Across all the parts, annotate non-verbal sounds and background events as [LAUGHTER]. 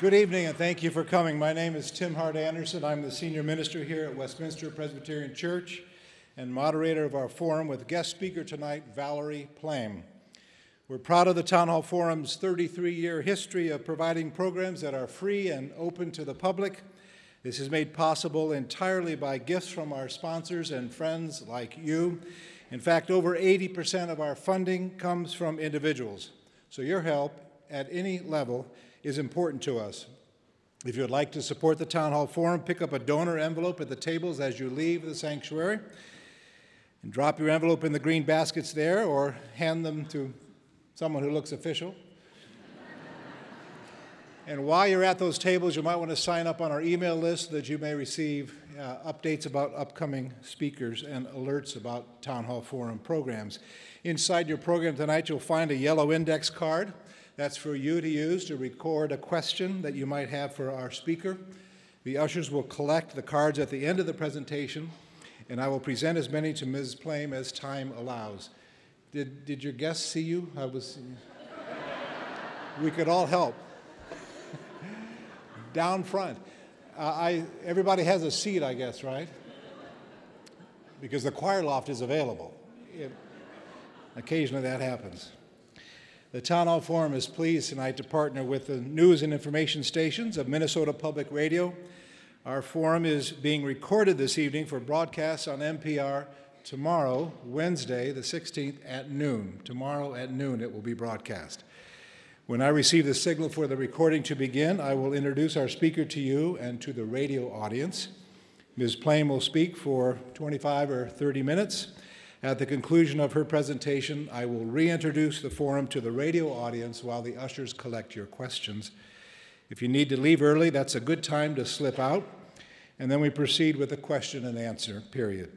Good evening and thank you for coming. My name is Tim Hart Andersen. I'm the senior minister here at Westminster Presbyterian Church and moderator of our forum with guest speaker tonight, Valerie Plame. We're proud of the Town Hall Forum's 33 year history of providing programs that are free and open to the public. This is made possible entirely by gifts from our sponsors and friends like you. In fact, over 80% of our funding comes from individuals. So your help at any level is important to us. If you would like to support the Town Hall Forum, pick up a donor envelope at the tables as you leave the sanctuary and drop your envelope in the green baskets there or hand them to someone who looks official. [LAUGHS] and while you're at those tables, you might want to sign up on our email list so that you may receive uh, updates about upcoming speakers and alerts about Town Hall Forum programs. Inside your program tonight, you'll find a yellow index card. That's for you to use to record a question that you might have for our speaker. The ushers will collect the cards at the end of the presentation, and I will present as many to Ms. Plame as time allows. Did, did your guests see you? I was. we could all help. [LAUGHS] Down front. Uh, I, everybody has a seat, I guess, right? Because the choir loft is available. It, occasionally that happens. The Town Hall Forum is pleased tonight to partner with the news and information stations of Minnesota Public Radio. Our forum is being recorded this evening for broadcast on NPR tomorrow, Wednesday, the 16th, at noon. Tomorrow at noon it will be broadcast. When I receive the signal for the recording to begin, I will introduce our speaker to you and to the radio audience. Ms. Plame will speak for 25 or 30 minutes. At the conclusion of her presentation, I will reintroduce the forum to the radio audience while the ushers collect your questions. If you need to leave early, that's a good time to slip out, and then we proceed with the question and answer period.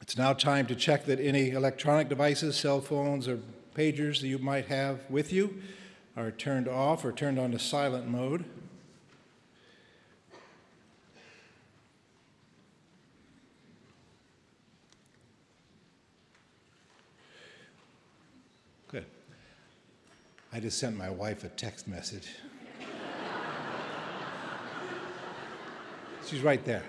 It's now time to check that any electronic devices, cell phones, or pagers that you might have with you are turned off or turned on to silent mode. I just sent my wife a text message. She's right there.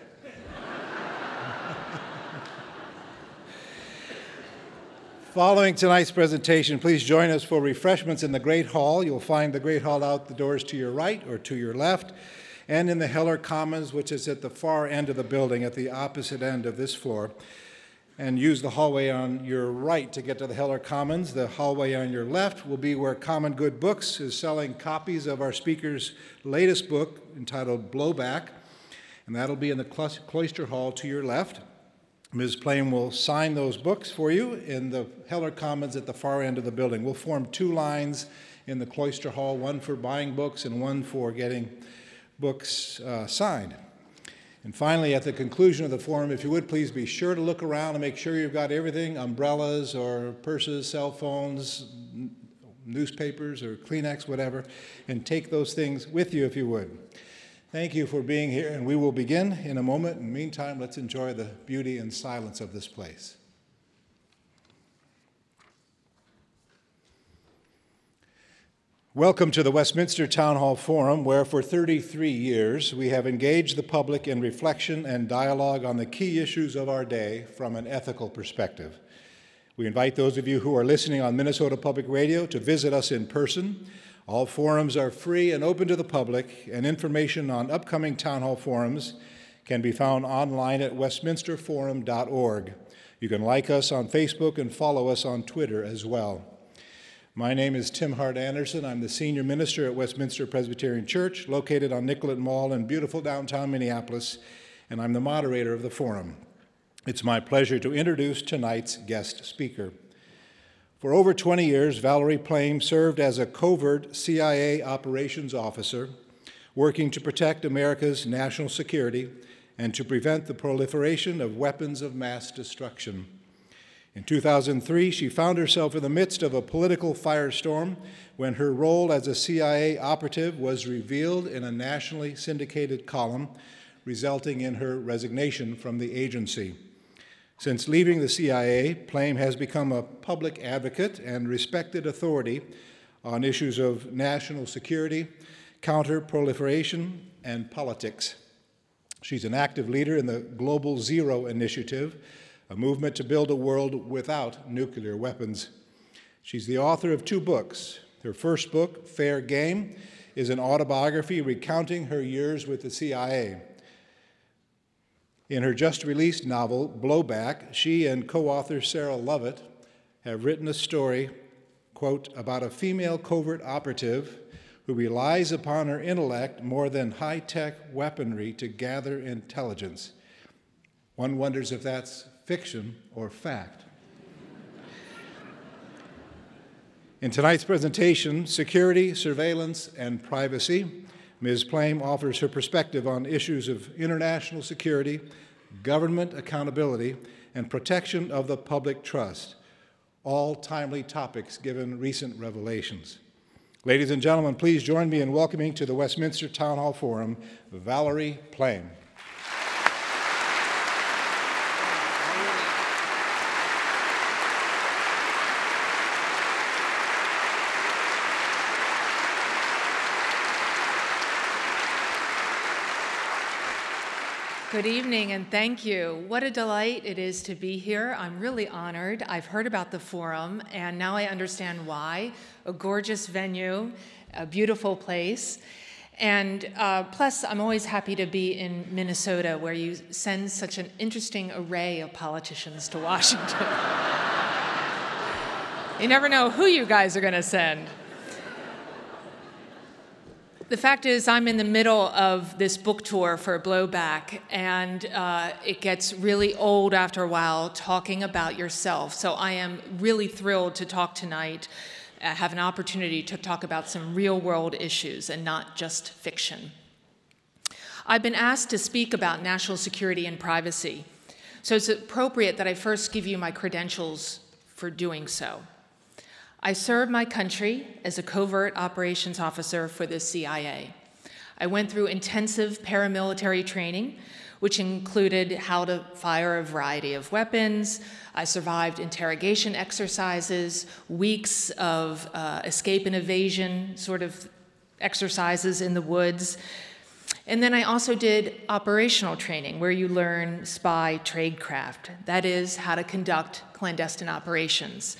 Following tonight's presentation, please join us for refreshments in the Great Hall. You'll find the Great Hall out the doors to your right or to your left, and in the Heller Commons, which is at the far end of the building, at the opposite end of this floor and use the hallway on your right to get to the Heller Commons. The hallway on your left will be where Common Good Books is selling copies of our speaker's latest book entitled Blowback, and that'll be in the Cloister Hall to your left. Ms. Plame will sign those books for you in the Heller Commons at the far end of the building. We'll form two lines in the Cloister Hall, one for buying books and one for getting books uh, signed. And finally, at the conclusion of the forum, if you would please be sure to look around and make sure you've got everything umbrellas or purses, cell phones, newspapers or Kleenex, whatever, and take those things with you if you would. Thank you for being here, and we will begin in a moment. In the meantime, let's enjoy the beauty and silence of this place. Welcome to the Westminster Town Hall Forum, where for 33 years we have engaged the public in reflection and dialogue on the key issues of our day from an ethical perspective. We invite those of you who are listening on Minnesota Public Radio to visit us in person. All forums are free and open to the public, and information on upcoming town hall forums can be found online at westminsterforum.org. You can like us on Facebook and follow us on Twitter as well. My name is Tim Hart Andersen. I'm the senior minister at Westminster Presbyterian Church, located on Nicollet Mall in beautiful downtown Minneapolis, and I'm the moderator of the forum. It's my pleasure to introduce tonight's guest speaker. For over 20 years, Valerie Plame served as a covert CIA operations officer, working to protect America's national security and to prevent the proliferation of weapons of mass destruction. In 2003, she found herself in the midst of a political firestorm when her role as a CIA operative was revealed in a nationally syndicated column, resulting in her resignation from the agency. Since leaving the CIA, Plame has become a public advocate and respected authority on issues of national security, counterproliferation, and politics. She's an active leader in the Global Zero Initiative, a movement to build a world without nuclear weapons. She's the author of two books. Her first book, Fair Game, is an autobiography recounting her years with the CIA. In her just released novel, Blowback, she and co author Sarah Lovett have written a story, quote, about a female covert operative who relies upon her intellect more than high tech weaponry to gather intelligence. One wonders if that's fiction or fact. In tonight's presentation, Security, Surveillance, and Privacy, Ms. Plame offers her perspective on issues of international security, government accountability, and protection of the public trust, all timely topics given recent revelations. Ladies and gentlemen, please join me in welcoming to the Westminster Town Hall Forum Valerie Plame. Good evening and thank you. What a delight it is to be here. I'm really honored. I've heard about the forum and now I understand why. A gorgeous venue, a beautiful place. And uh, plus, I'm always happy to be in Minnesota where you send such an interesting array of politicians to [LAUGHS] Washington. you never know who you guys are going to send. The fact is, I'm in the middle of this book tour for Blowback, and uh, it gets really old after a while talking about yourself. So I am really thrilled to talk tonight, uh, have an opportunity to talk about some real world issues and not just fiction. I've been asked to speak about national security and privacy, so it's appropriate that I first give you my credentials for doing so. I served my country as a covert operations officer for the CIA. I went through intensive paramilitary training, which included how to fire a variety of weapons. I survived interrogation exercises, weeks of uh, escape and evasion sort of exercises in the woods. And then I also did operational training where you learn spy tradecraft, that is, how to conduct clandestine operations.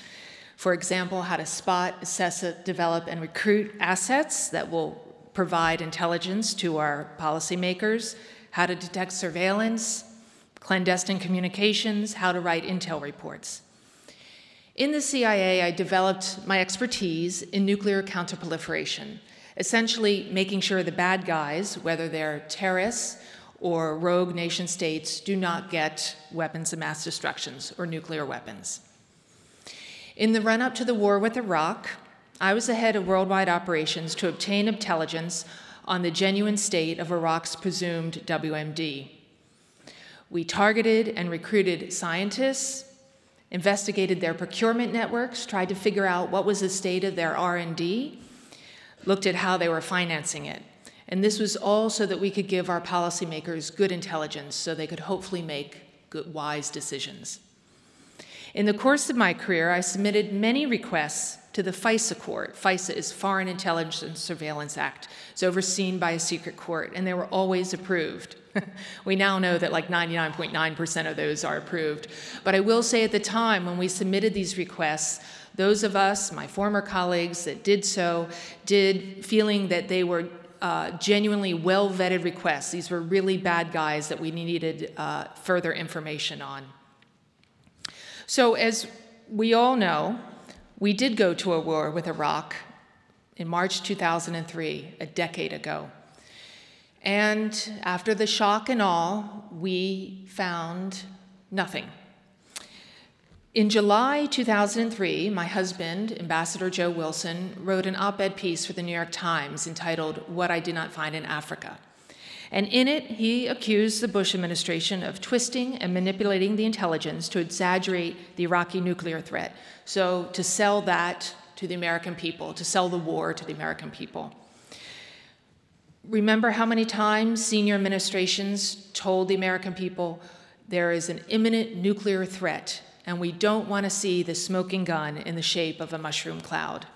For example, how to spot, assess, develop, and recruit assets that will provide intelligence to our policymakers, how to detect surveillance, clandestine communications, how to write intel reports. In the CIA, I developed my expertise in nuclear counterproliferation, essentially making sure the bad guys, whether they're terrorists or rogue nation states, do not get weapons of mass destruction or nuclear weapons. In the run up to the war with Iraq, I was the head of worldwide operations to obtain intelligence on the genuine state of Iraq's presumed WMD. We targeted and recruited scientists, investigated their procurement networks, tried to figure out what was the state of their R&D, looked at how they were financing it. And this was all so that we could give our policymakers good intelligence so they could hopefully make good, wise decisions. In the course of my career, I submitted many requests to the FISA court. FISA is Foreign Intelligence Surveillance Act. It's overseen by a secret court, and they were always approved. [LAUGHS] we now know that like 99.9% of those are approved. But I will say at the time when we submitted these requests, those of us, my former colleagues that did so, did feeling that they were uh, genuinely well vetted requests. These were really bad guys that we needed uh, further information on. So, as we all know, we did go to a war with Iraq in March 2003, a decade ago. And after the shock and awe, we found nothing. In July 2003, my husband, Ambassador Joe Wilson, wrote an op ed piece for the New York Times entitled What I Did Not Find in Africa. And in it, he accused the Bush administration of twisting and manipulating the intelligence to exaggerate the Iraqi nuclear threat. So, to sell that to the American people, to sell the war to the American people. Remember how many times senior administrations told the American people there is an imminent nuclear threat, and we don't want to see the smoking gun in the shape of a mushroom cloud.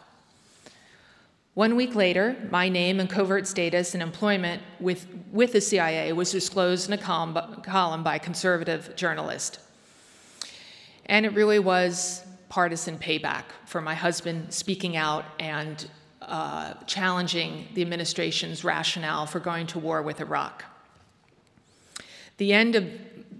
One week later, my name and covert status and employment with, with the CIA was disclosed in a column, column by a conservative journalist. And it really was partisan payback for my husband speaking out and uh, challenging the administration's rationale for going to war with Iraq. The end of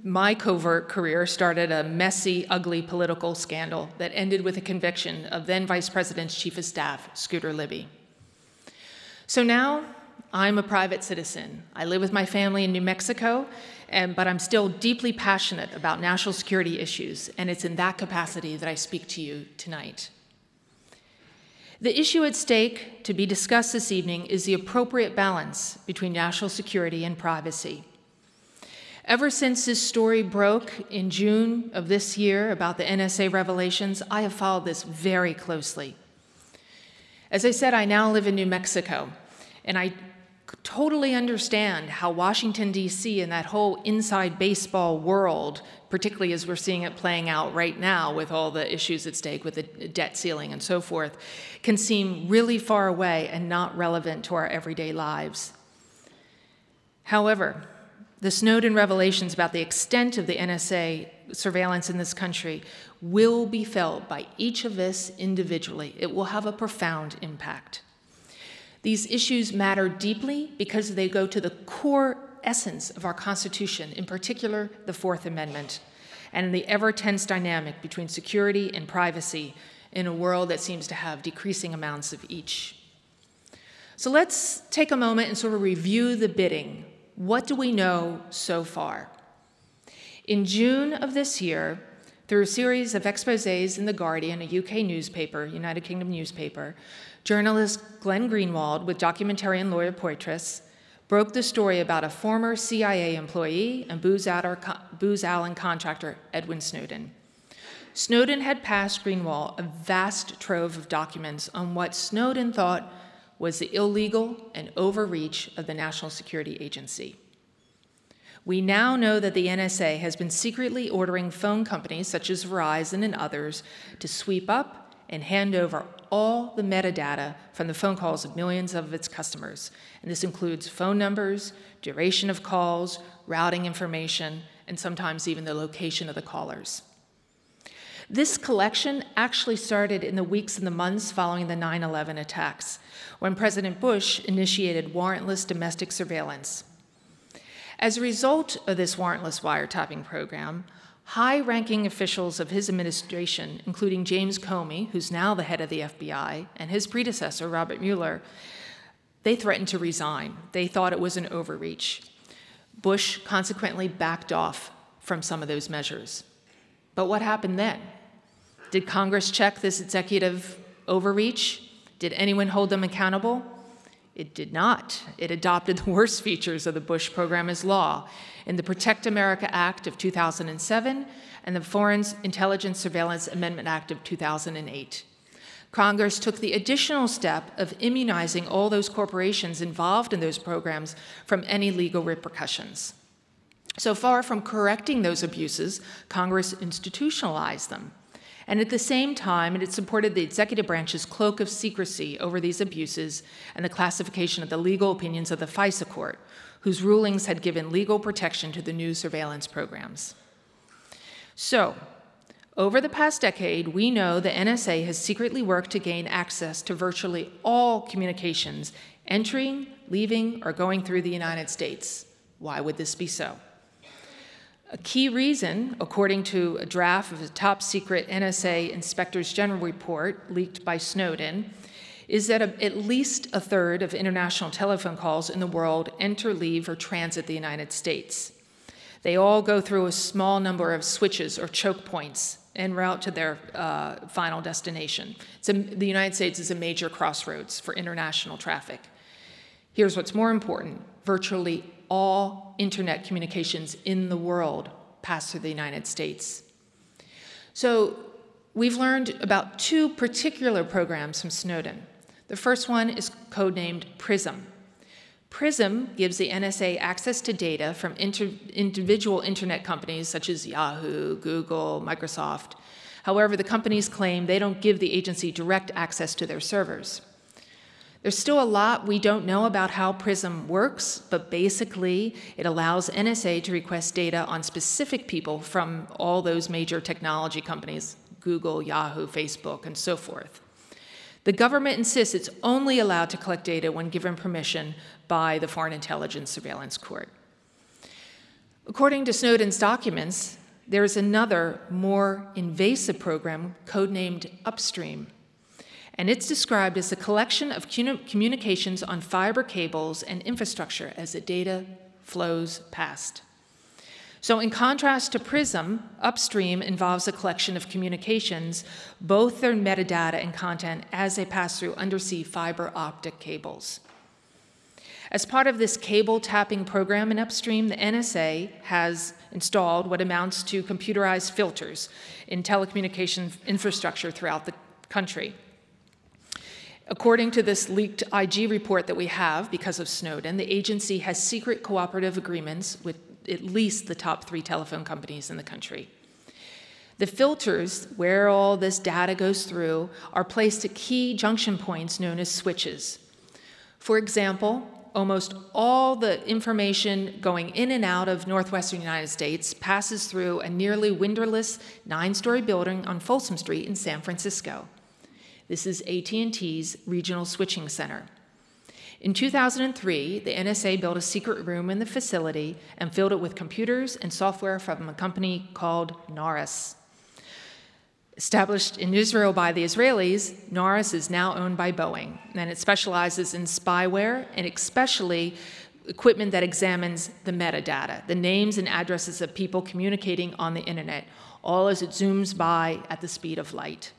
my covert career started a messy, ugly political scandal that ended with a conviction of then Vice President's Chief of Staff, Scooter Libby. So now I'm a private citizen. I live with my family in New Mexico, and, but I'm still deeply passionate about national security issues, and it's in that capacity that I speak to you tonight. The issue at stake to be discussed this evening is the appropriate balance between national security and privacy. Ever since this story broke in June of this year about the NSA revelations, I have followed this very closely. As I said, I now live in New Mexico, and I totally understand how Washington, D.C., and that whole inside baseball world, particularly as we're seeing it playing out right now with all the issues at stake with the debt ceiling and so forth, can seem really far away and not relevant to our everyday lives. However, the Snowden revelations about the extent of the NSA surveillance in this country will be felt by each of us individually. It will have a profound impact. These issues matter deeply because they go to the core essence of our Constitution, in particular the Fourth Amendment, and the ever tense dynamic between security and privacy in a world that seems to have decreasing amounts of each. So let's take a moment and sort of review the bidding what do we know so far? In June of this year, through a series of exposes in The Guardian, a UK newspaper, United Kingdom newspaper, journalist Glenn Greenwald with documentarian Laura Poitras broke the story about a former CIA employee and Booz Allen contractor Edward Snowden. Snowden had passed Greenwald a vast trove of documents on what Snowden thought was the illegal and overreach of the National Security Agency. We now know that the NSA has been secretly ordering phone companies such as Verizon and others to sweep up and hand over all the metadata from the phone calls of millions of its customers. And this includes phone numbers, duration of calls, routing information, and sometimes even the location of the callers. This collection actually started in the weeks and the months following the 9 11 attacks, when President Bush initiated warrantless domestic surveillance. As a result of this warrantless wiretapping program, high ranking officials of his administration, including James Comey, who's now the head of the FBI, and his predecessor, Robert Mueller, they threatened to resign. They thought it was an overreach. Bush consequently backed off from some of those measures. But what happened then? Did Congress check this executive overreach? Did anyone hold them accountable? It did not. It adopted the worst features of the Bush program as law in the Protect America Act of 2007 and the Foreign Intelligence Surveillance Amendment Act of 2008. Congress took the additional step of immunizing all those corporations involved in those programs from any legal repercussions. So far from correcting those abuses, Congress institutionalized them. And at the same time, it had supported the executive branch's cloak of secrecy over these abuses and the classification of the legal opinions of the FISA court, whose rulings had given legal protection to the new surveillance programs. So, over the past decade, we know the NSA has secretly worked to gain access to virtually all communications entering, leaving, or going through the United States. Why would this be so? A key reason, according to a draft of a top secret NSA Inspectors General report leaked by Snowden, is that a, at least a third of international telephone calls in the world enter, leave, or transit the United States. They all go through a small number of switches or choke points en route to their uh, final destination. A, the United States is a major crossroads for international traffic. Here's what's more important virtually all internet communications in the world pass through the United States. So we've learned about two particular programs from Snowden. The first one is codenamed PRISM. PRISM gives the NSA access to data from inter- individual internet companies such as Yahoo, Google, Microsoft. However, the companies claim they don't give the agency direct access to their servers. There's still a lot we don't know about how PRISM works, but basically, it allows NSA to request data on specific people from all those major technology companies Google, Yahoo, Facebook, and so forth. The government insists it's only allowed to collect data when given permission by the Foreign Intelligence Surveillance Court. According to Snowden's documents, there is another, more invasive program codenamed Upstream and it's described as a collection of communications on fiber cables and infrastructure as the data flows past. So, in contrast to PRISM, upstream involves a collection of communications, both their metadata and content, as they pass through undersea fiber optic cables. As part of this cable tapping program in upstream, the NSA has installed what amounts to computerized filters in telecommunication infrastructure throughout the country. According to this leaked IG report that we have because of Snowden, the agency has secret cooperative agreements with at least the top three telephone companies in the country. The filters, where all this data goes through, are placed at key junction points known as switches. For example, almost all the information going in and out of northwestern United States passes through a nearly windowless nine-story building on Folsom Street in San Francisco. This is AT&T's regional switching center. In 2003, the NSA built a secret room in the facility and filled it with computers and software from a company called Narus. Established in Israel by the Israelis, Narus is now owned by Boeing, and it specializes in spyware and especially equipment that examines the metadata, the names and addresses of people communicating on the internet, all as it zooms by at the speed of light.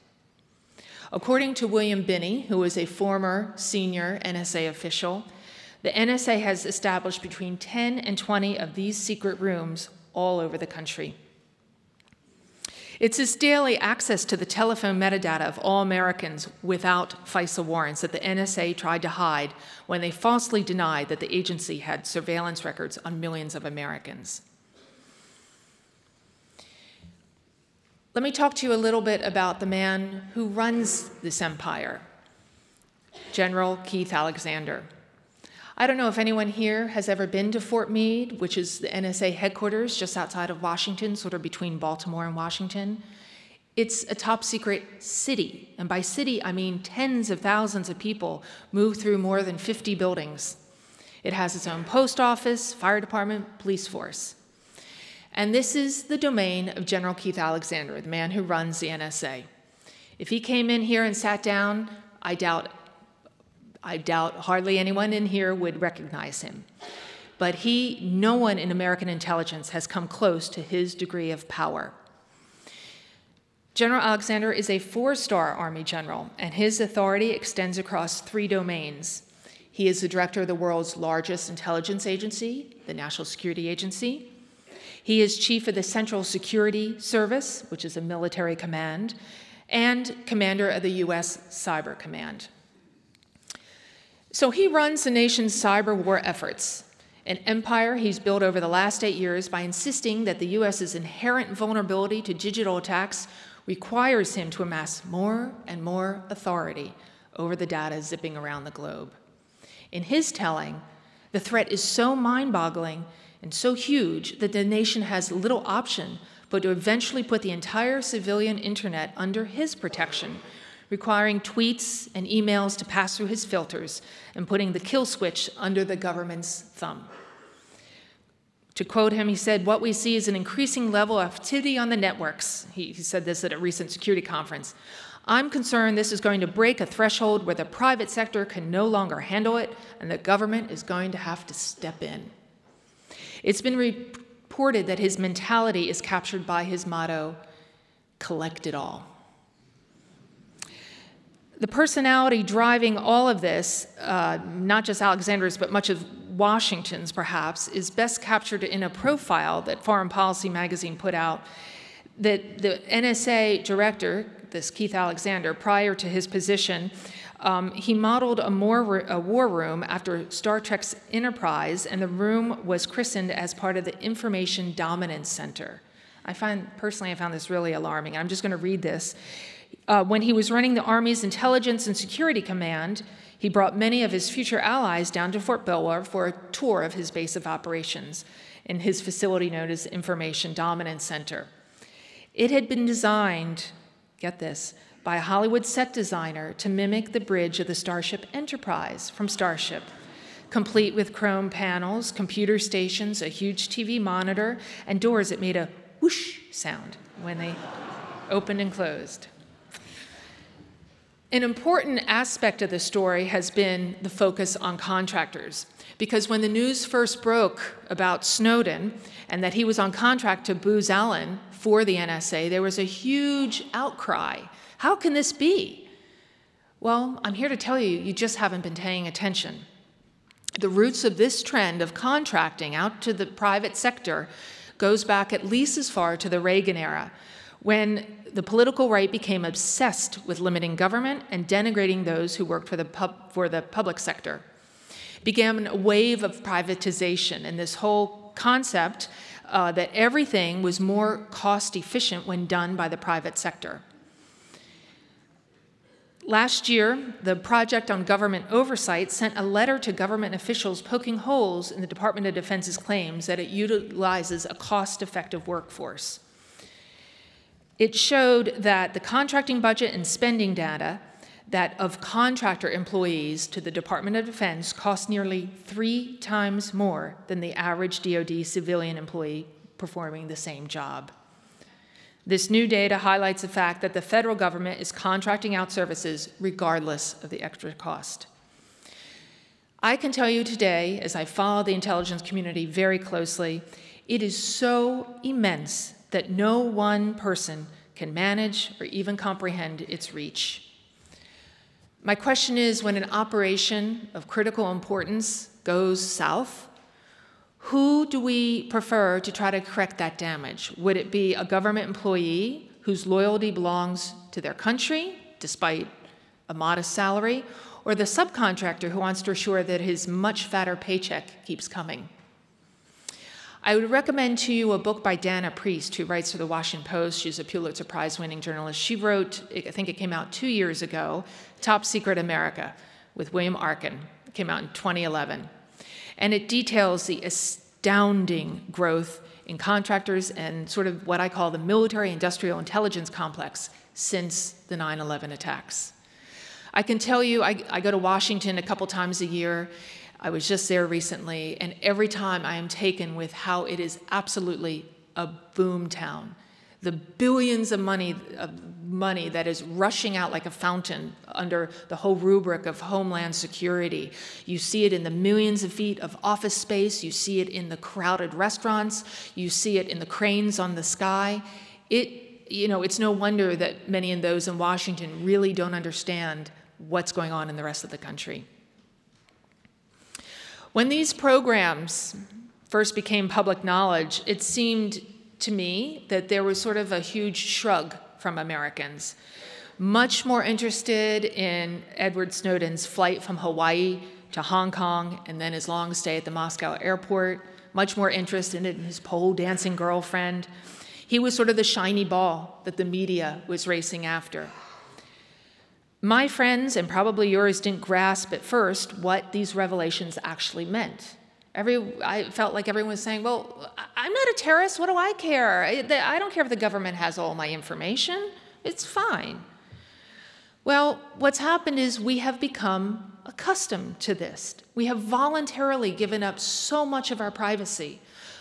According to William Binney, who is a former senior NSA official, the NSA has established between 10 and 20 of these secret rooms all over the country. It's this daily access to the telephone metadata of all Americans without FISA warrants that the NSA tried to hide when they falsely denied that the agency had surveillance records on millions of Americans. Let me talk to you a little bit about the man who runs this empire, General Keith Alexander. I don't know if anyone here has ever been to Fort Meade, which is the NSA headquarters just outside of Washington, sort of between Baltimore and Washington. It's a top secret city, and by city, I mean tens of thousands of people move through more than 50 buildings. It has its own post office, fire department, police force. And this is the domain of General Keith Alexander, the man who runs the NSA. If he came in here and sat down, I doubt, I doubt hardly anyone in here would recognize him. But he, no one in American intelligence has come close to his degree of power. General Alexander is a four star Army general, and his authority extends across three domains. He is the director of the world's largest intelligence agency, the National Security Agency. He is chief of the Central Security Service, which is a military command, and commander of the U.S. Cyber Command. So he runs the nation's cyber war efforts, an empire he's built over the last eight years by insisting that the U.S.'s inherent vulnerability to digital attacks requires him to amass more and more authority over the data zipping around the globe. In his telling, the threat is so mind boggling and so huge that the nation has little option but to eventually put the entire civilian internet under his protection, requiring tweets and emails to pass through his filters and putting the kill switch under the government's thumb. To quote him, he said, What we see is an increasing level of activity on the networks. He, he said this at a recent security conference. I'm concerned this is going to break a threshold where the private sector can no longer handle it, and the government is going to have to step in. It's been reported that his mentality is captured by his motto collect it all. The personality driving all of this, uh, not just Alexander's, but much of Washington's perhaps, is best captured in a profile that Foreign Policy magazine put out that the NSA director, this Keith Alexander, prior to his position, um, he modeled a, more, a war room after Star Trek's Enterprise, and the room was christened as part of the Information Dominance Center. I find, personally, I found this really alarming. I'm just going to read this. Uh, when he was running the Army's Intelligence and Security Command, He brought many of his future allies down to Fort Belvoir for a tour of his base of operations in his facility known as Information Dominance Center. It had been designed, get this, by a Hollywood set designer to mimic the bridge of the Starship Enterprise from Starship, complete with chrome panels, computer stations, a huge TV monitor, and doors that made a whoosh sound when they opened and closed. An important aspect of the story has been the focus on contractors. Because when the news first broke about Snowden and that he was on contract to Booz Allen for the NSA, there was a huge outcry. How can this be? Well, I'm here to tell you, you just haven't been paying attention. The roots of this trend of contracting out to the private sector goes back at least as far to the Reagan era, when the political right became obsessed with limiting government and denigrating those who worked for the, pub, for the public sector began a wave of privatization, and this whole concept uh, that everything was more cost efficient when done by the private sector. Last year, the Project on Government Oversight sent a letter to government officials poking holes in the Department of Defense's claims that it utilizes a cost effective workforce. It showed that the contracting budget and spending data that of contractor employees to the Department of Defense cost nearly three times more than the average DoD civilian employee performing the same job. This new data highlights the fact that the federal government is contracting out services regardless of the extra cost. I can tell you today, as I follow the intelligence community very closely, it is so immense that no one person can manage or even comprehend its reach. My question is when an operation of critical importance goes south, who do we prefer to try to correct that damage? Would it be a government employee whose loyalty belongs to their country, despite a modest salary, or the subcontractor who wants to assure that his much fatter paycheck keeps coming? I would recommend to you a book by Dana Priest, who writes for the Washington Post. She's a Pulitzer Prize winning journalist. She wrote, I think it came out two years ago, Top Secret America with William Arkin. It came out in 2011. And it details the astounding growth in contractors and sort of what I call the military industrial intelligence complex since the 9 11 attacks. I can tell you, I, I go to Washington a couple times a year I was just there recently, and every time I am taken with how it is absolutely a boom town. The billions of money, money that is rushing out like a fountain under the whole rubric of homeland security. You see it in the millions of feet of office space. You see it in the crowded restaurants. You see it in the cranes on the sky. It, you know, it's no wonder that many of those in Washington really don't understand what's going on in the rest of the country. When these programs first became public knowledge, it seemed to me that there was sort of a huge shrug from Americans, much more interested in Edward Snowden's flight from Hawaii to Hong Kong and then his long stay at the Moscow airport, much more interested in his pole dancing girlfriend. He was sort of the shiny ball that the media was racing after. My friends, and probably yours, didn't grasp at first what these revelations actually meant. Every, I felt like everyone was saying, Well, I'm not a terrorist. What do I care? I don't care if the government has all my information. It's fine. Well, what's happened is we have become accustomed to this. We have voluntarily given up so much of our privacy.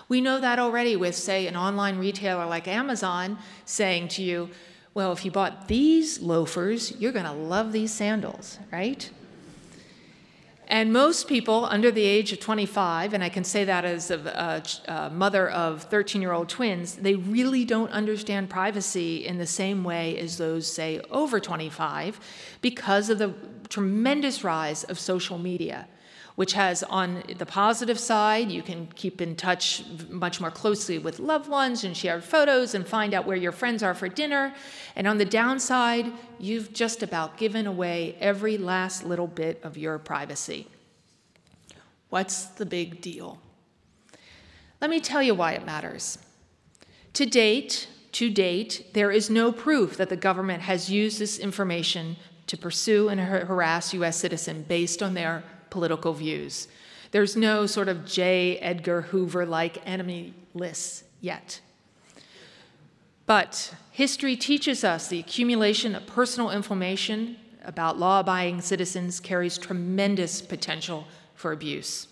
We know that already with, say, an online retailer like Amazon saying to you, well, if you bought these loafers, you're going to love these sandals, right? And most people under the age of 25, and I can say that as a, a, a mother of 13 year old twins, they really don't understand privacy in the same way as those, say, over 25 because of the tremendous rise of social media which has on the positive side, you can keep in touch much more closely with loved ones and share photos and find out where your friends are for dinner. And on the downside, you've just about given away every last little bit of your privacy. What's the big deal? Let me tell you why it matters. To date, to date, there is no proof that the government has used this information to pursue and harass U.S. citizens based on their political views. There's no sort of J. Edgar Hoover like enemy list yet. But history teaches us the accumulation of personal information about law abiding citizens carries tremendous potential for abuse,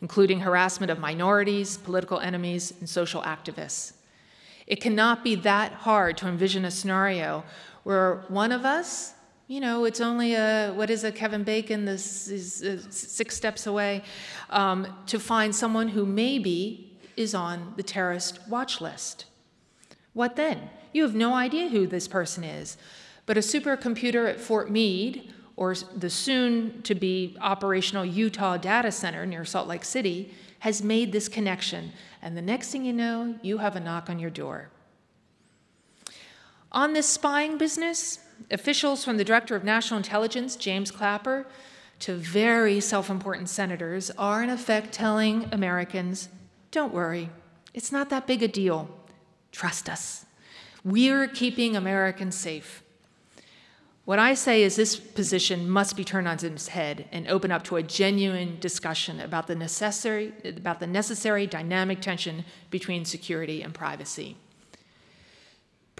including harassment of minorities, political enemies, and social activists. It cannot be that hard to envision a scenario where one of us, you know, it's only a, what is it, Kevin Bacon, this is uh, six steps away, um, to find someone who maybe is on the terrorist watch list. What then? You have no idea who this person is. But a supercomputer at Fort Meade or the soon to be operational Utah data center near Salt Lake City has made this connection. And the next thing you know, you have a knock on your door. On this spying business, officials from the Director of National Intelligence, James Clapper, to very self important senators are in effect telling Americans don't worry, it's not that big a deal. Trust us. We're keeping Americans safe. What I say is this position must be turned on its head and open up to a genuine discussion about the necessary, about the necessary dynamic tension between security and privacy.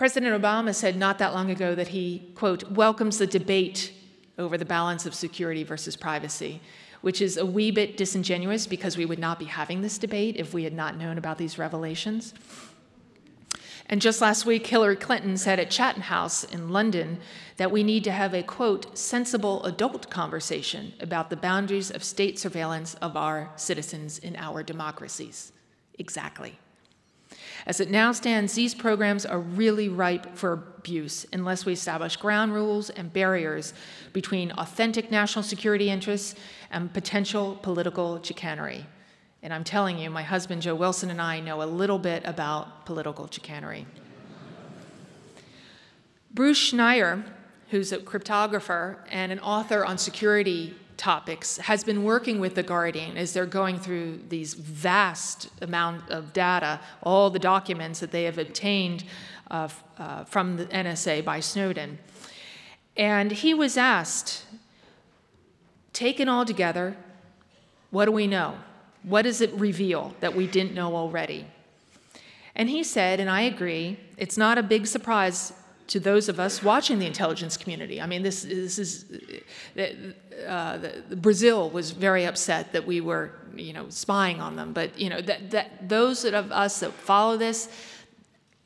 President Obama said not that long ago that he, quote, welcomes the debate over the balance of security versus privacy, which is a wee bit disingenuous because we would not be having this debate if we had not known about these revelations. And just last week, Hillary Clinton said at Chatham House in London that we need to have a, quote, sensible adult conversation about the boundaries of state surveillance of our citizens in our democracies. Exactly. As it now stands, these programs are really ripe for abuse unless we establish ground rules and barriers between authentic national security interests and potential political chicanery. And I'm telling you, my husband Joe Wilson and I know a little bit about political chicanery. Bruce Schneier, who's a cryptographer and an author on security topics, has been working with The Guardian as they're going through these vast amount of data, all the documents that they have obtained uh, uh, from the NSA by Snowden. And he was asked, taken all together, what do we know? What does it reveal that we didn't know already? And he said, and I agree, it's not a big surprise to those of us watching the intelligence community. I mean, this, this is, uh, the, Brazil was very upset that we were, you know, spying on them. But, you know, that, that those of us that follow this,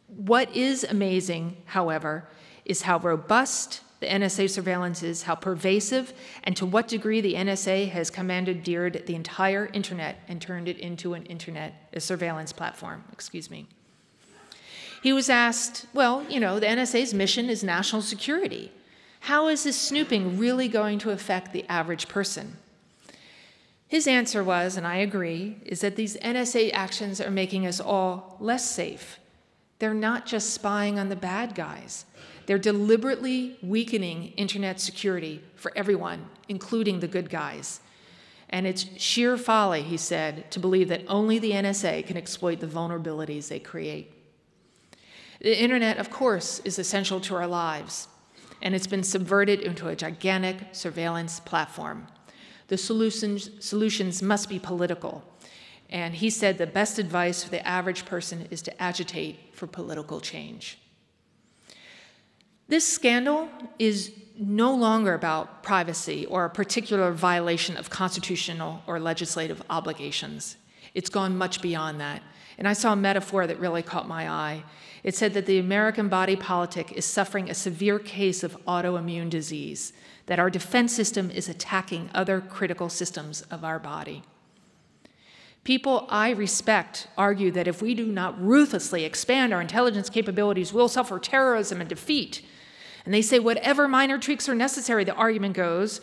what is amazing, however, is how robust the NSA surveillance is, how pervasive, and to what degree the NSA has commandeered the entire internet and turned it into an internet, surveillance platform, excuse me. He was asked, well, you know, the NSA's mission is national security. How is this snooping really going to affect the average person? His answer was, and I agree, is that these NSA actions are making us all less safe. They're not just spying on the bad guys. They're deliberately weakening internet security for everyone, including the good guys. And it's sheer folly, he said, to believe that only the NSA can exploit the vulnerabilities they create. The internet, of course, is essential to our lives, and it's been subverted into a gigantic surveillance platform. The solutions, solutions must be political. And he said the best advice for the average person is to agitate for political change. This scandal is no longer about privacy or a particular violation of constitutional or legislative obligations. It's gone much beyond that. And I saw a metaphor that really caught my eye. It said that the American body politic is suffering a severe case of autoimmune disease, that our defense system is attacking other critical systems of our body. People I respect argue that if we do not ruthlessly expand our intelligence capabilities, we'll suffer terrorism and defeat. And they say whatever minor tweaks are necessary, the argument goes,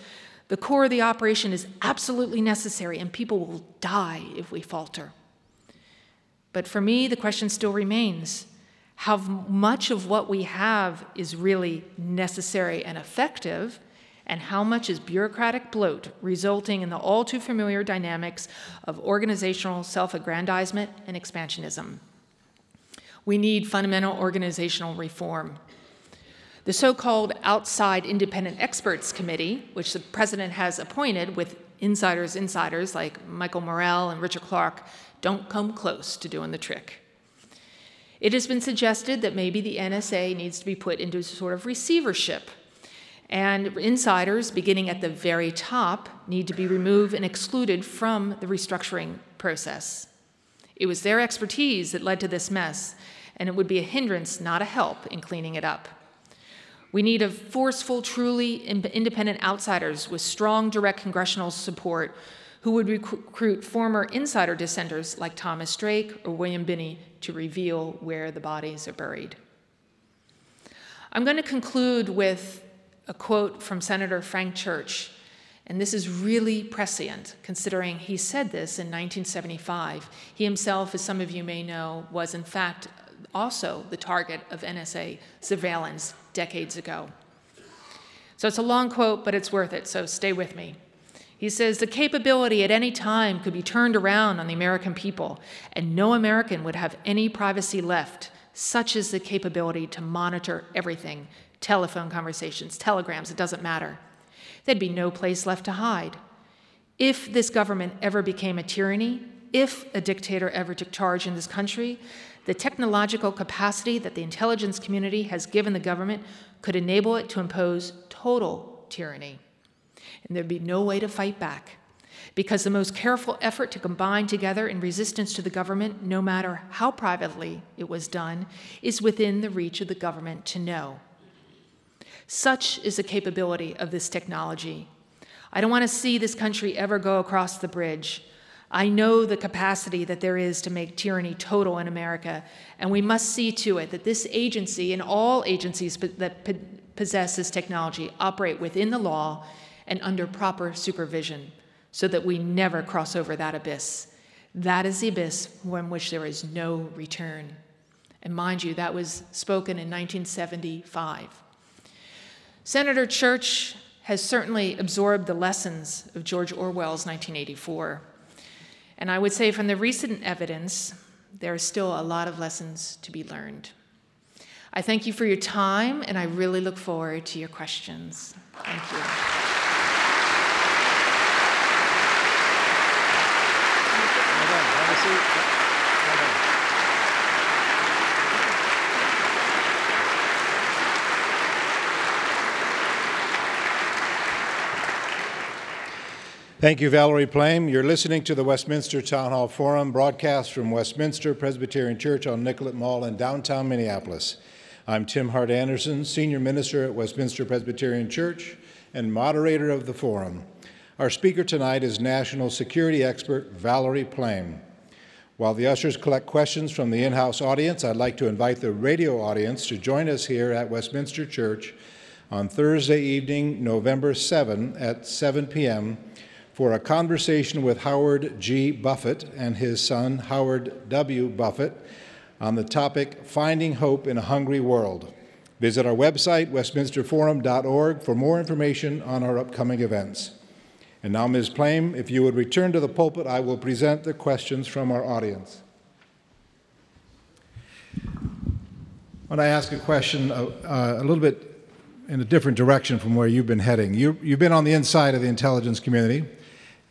the core of the operation is absolutely necessary, and people will die if we falter. But for me, the question still remains how much of what we have is really necessary and effective, and how much is bureaucratic bloat resulting in the all too familiar dynamics of organizational self aggrandizement and expansionism. We need fundamental organizational reform. The so called Outside Independent Experts Committee, which the president has appointed with insiders, insiders like Michael Morell and Richard Clarke, don't come close to doing the trick. It has been suggested that maybe the NSA needs to be put into a sort of receivership, and insiders, beginning at the very top, need to be removed and excluded from the restructuring process. It was their expertise that led to this mess, and it would be a hindrance, not a help, in cleaning it up. We need a forceful, truly independent outsiders with strong direct congressional support who would recruit former insider dissenters like Thomas Drake or William Binney to reveal where the bodies are buried. I'm going to conclude with a quote from Senator Frank Church, and this is really prescient considering he said this in 1975. He himself, as some of you may know, was in fact also the target of NSA surveillance decades ago. So it's a long quote, but it's worth it, so stay with me. He says the capability at any time could be turned around on the American people, and no American would have any privacy left. Such is the capability to monitor everything telephone conversations, telegrams, it doesn't matter. There'd be no place left to hide. If this government ever became a tyranny, if a dictator ever took charge in this country, the technological capacity that the intelligence community has given the government could enable it to impose total tyranny and there'd be no way to fight back. Because the most careful effort to combine together in resistance to the government, no matter how privately it was done, is within the reach of the government to know. Such is the capability of this technology. I don't want to see this country ever go across the bridge. I know the capacity that there is to make tyranny total in America, and we must see to it that this agency and all agencies that possess this technology operate within the law and under proper supervision so that we never cross over that abyss. That is the abyss from which there is no return. And mind you, that was spoken in 1975. Senator Church has certainly absorbed the lessons of George Orwell's 1984. And I would say from the recent evidence, there are still a lot of lessons to be learned. I thank you for your time, and I really look forward to your questions. Thank you. Thank you, Valerie Plame. You're listening to the Westminster Town Hall Forum broadcast from Westminster Presbyterian Church on Nicollet Mall in downtown Minneapolis. I'm Tim Hart Andersen, Senior Minister at Westminster Presbyterian Church and moderator of the forum. Our speaker tonight is national security expert Valerie Plame. While the ushers collect questions from the in house audience, I'd like to invite the radio audience to join us here at Westminster Church on Thursday evening, November 7 at 7 p.m for a conversation with Howard G. Buffett and his son, Howard W. Buffett, on the topic Finding Hope in a Hungry World. Visit our website, westminsterforum.org, for more information on our upcoming events. And now, Ms. Plame, if you would return to the pulpit, I will present the questions from our audience. When I ask a question uh, uh, a little bit in a different direction from where you've been heading, you, you've been on the inside of the intelligence community.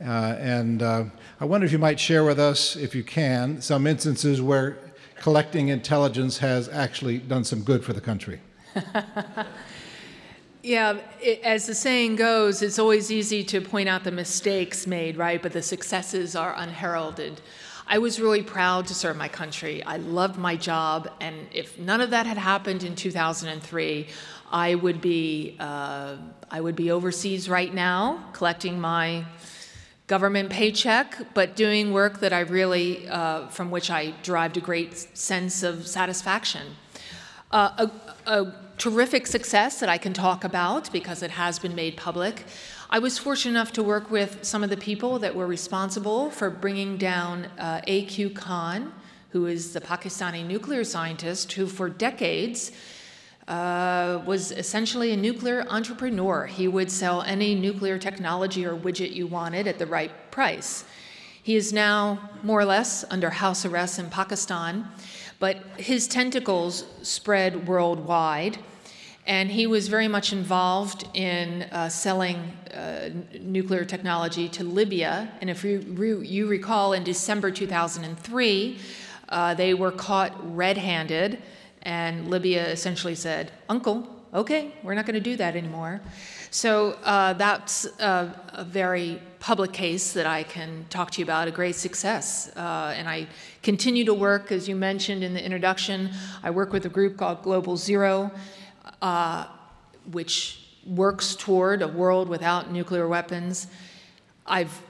Uh, and uh, I wonder if you might share with us, if you can, some instances where collecting intelligence has actually done some good for the country. [LAUGHS] yeah, it, as the saying goes, it's always easy to point out the mistakes made, right? But the successes are unheralded. I was really proud to serve my country. I loved my job, and if none of that had happened in 2003, I would be uh, I would be overseas right now collecting my government paycheck, but doing work that I really, uh, from which I derived a great sense of satisfaction. Uh, a, a terrific success that I can talk about because it has been made public. I was fortunate enough to work with some of the people that were responsible for bringing down uh, A.Q. Khan, who is the Pakistani nuclear scientist who, for decades, uh, was essentially a nuclear entrepreneur. He would sell any nuclear technology or widget you wanted at the right price. He is now more or less under house arrest in Pakistan, but his tentacles spread worldwide. And he was very much involved in uh, selling uh, nuclear technology to Libya. And if you, re- you recall, in December 2003, uh, they were caught red handed, and Libya essentially said, Uncle, okay, we're not going to do that anymore. So uh, that's a, a, very public case that I can talk to you about, a great success. Uh, and I continue to work, as you mentioned in the introduction, I work with a group called Global Zero, uh, which works toward a world without nuclear weapons. I've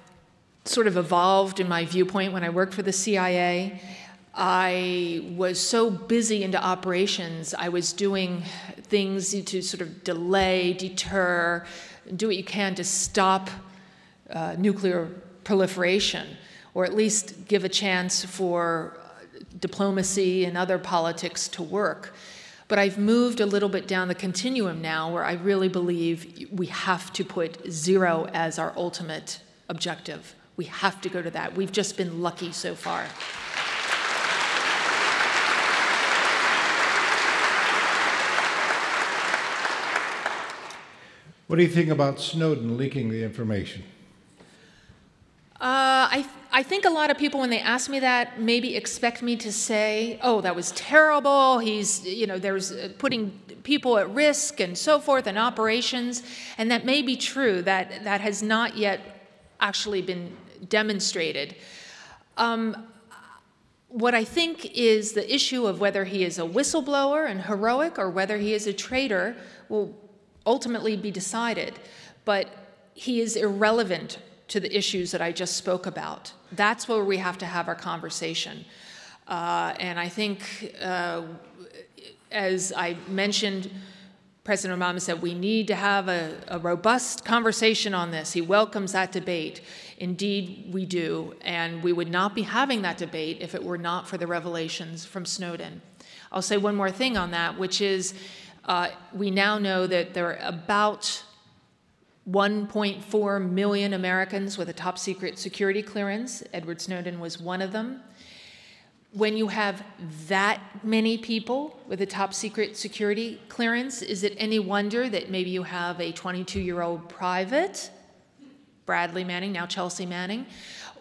sort of evolved in my viewpoint when I worked for the CIA. I was so busy into operations, I was doing things to sort of delay, deter, do what you can to stop uh, nuclear proliferation, or at least give a chance for diplomacy and other politics to work. But I've moved a little bit down the continuum now where I really believe we have to put zero as our ultimate objective. We have to go to that. We've just been lucky so far. What do you think about Snowden leaking the information? Uh, I, I think a lot of people, when they ask me that, maybe expect me to say, oh, that was terrible. He's, you know, there's uh, putting people at risk and so forth and operations. And that may be true. That, that has not yet actually been demonstrated. Um, what I think is the issue of whether he is a whistleblower and heroic or whether he is a traitor will ultimately be decided, but he is irrelevant to the issues that I just spoke about. That's where we have to have our conversation. Uh, and I think, uh, as I mentioned, President Obama said we need to have a, a, robust conversation on this. He welcomes that debate. Indeed, we do. And we would not be having that debate if it were not for the revelations from Snowden. I'll say one more thing on that, which is uh, we now know that there are about 1.4 million Americans with a top secret security clearance. Edward Snowden was one of them. When you have that many people with a top secret security clearance, is it any wonder that maybe you have a 22 year old private, Bradley Manning, now Chelsea Manning,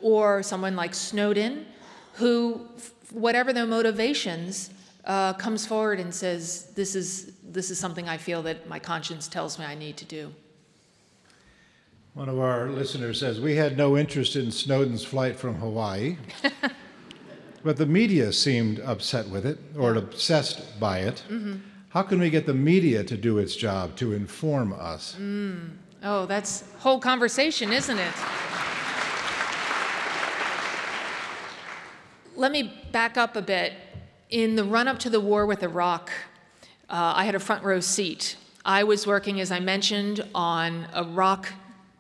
or someone like Snowden, who, whatever their motivations, uh, comes forward and says, this is, this is something I feel that my conscience tells me I need to do. One of our listeners says, We had no interest in Snowden's flight from Hawaii, [LAUGHS] but the media seemed upset with it or obsessed by it. Mm-hmm. How can we get the media to do its job to inform us? Mm. Oh, that's whole conversation, isn't it? Let me back up a bit in the run up to the war with Iraq, uh, I had a front row seat. I was working, as I mentioned, on Iraq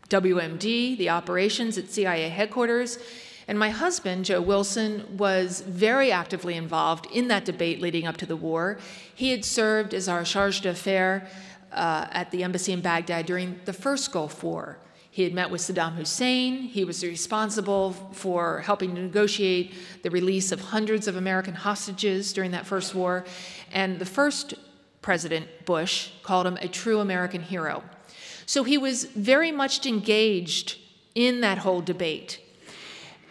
WMD, the operations at CIA headquarters, and my husband, Joe Wilson, was very actively involved in that debate leading up to the war. He had served as our charge d'affaires uh, at the embassy in Baghdad during the first Gulf War. He had met with Saddam Hussein. He was responsible for helping to negotiate the release of hundreds of American hostages during that first war. And the first President Bush called him a true American hero. So he was very much engaged in that whole debate.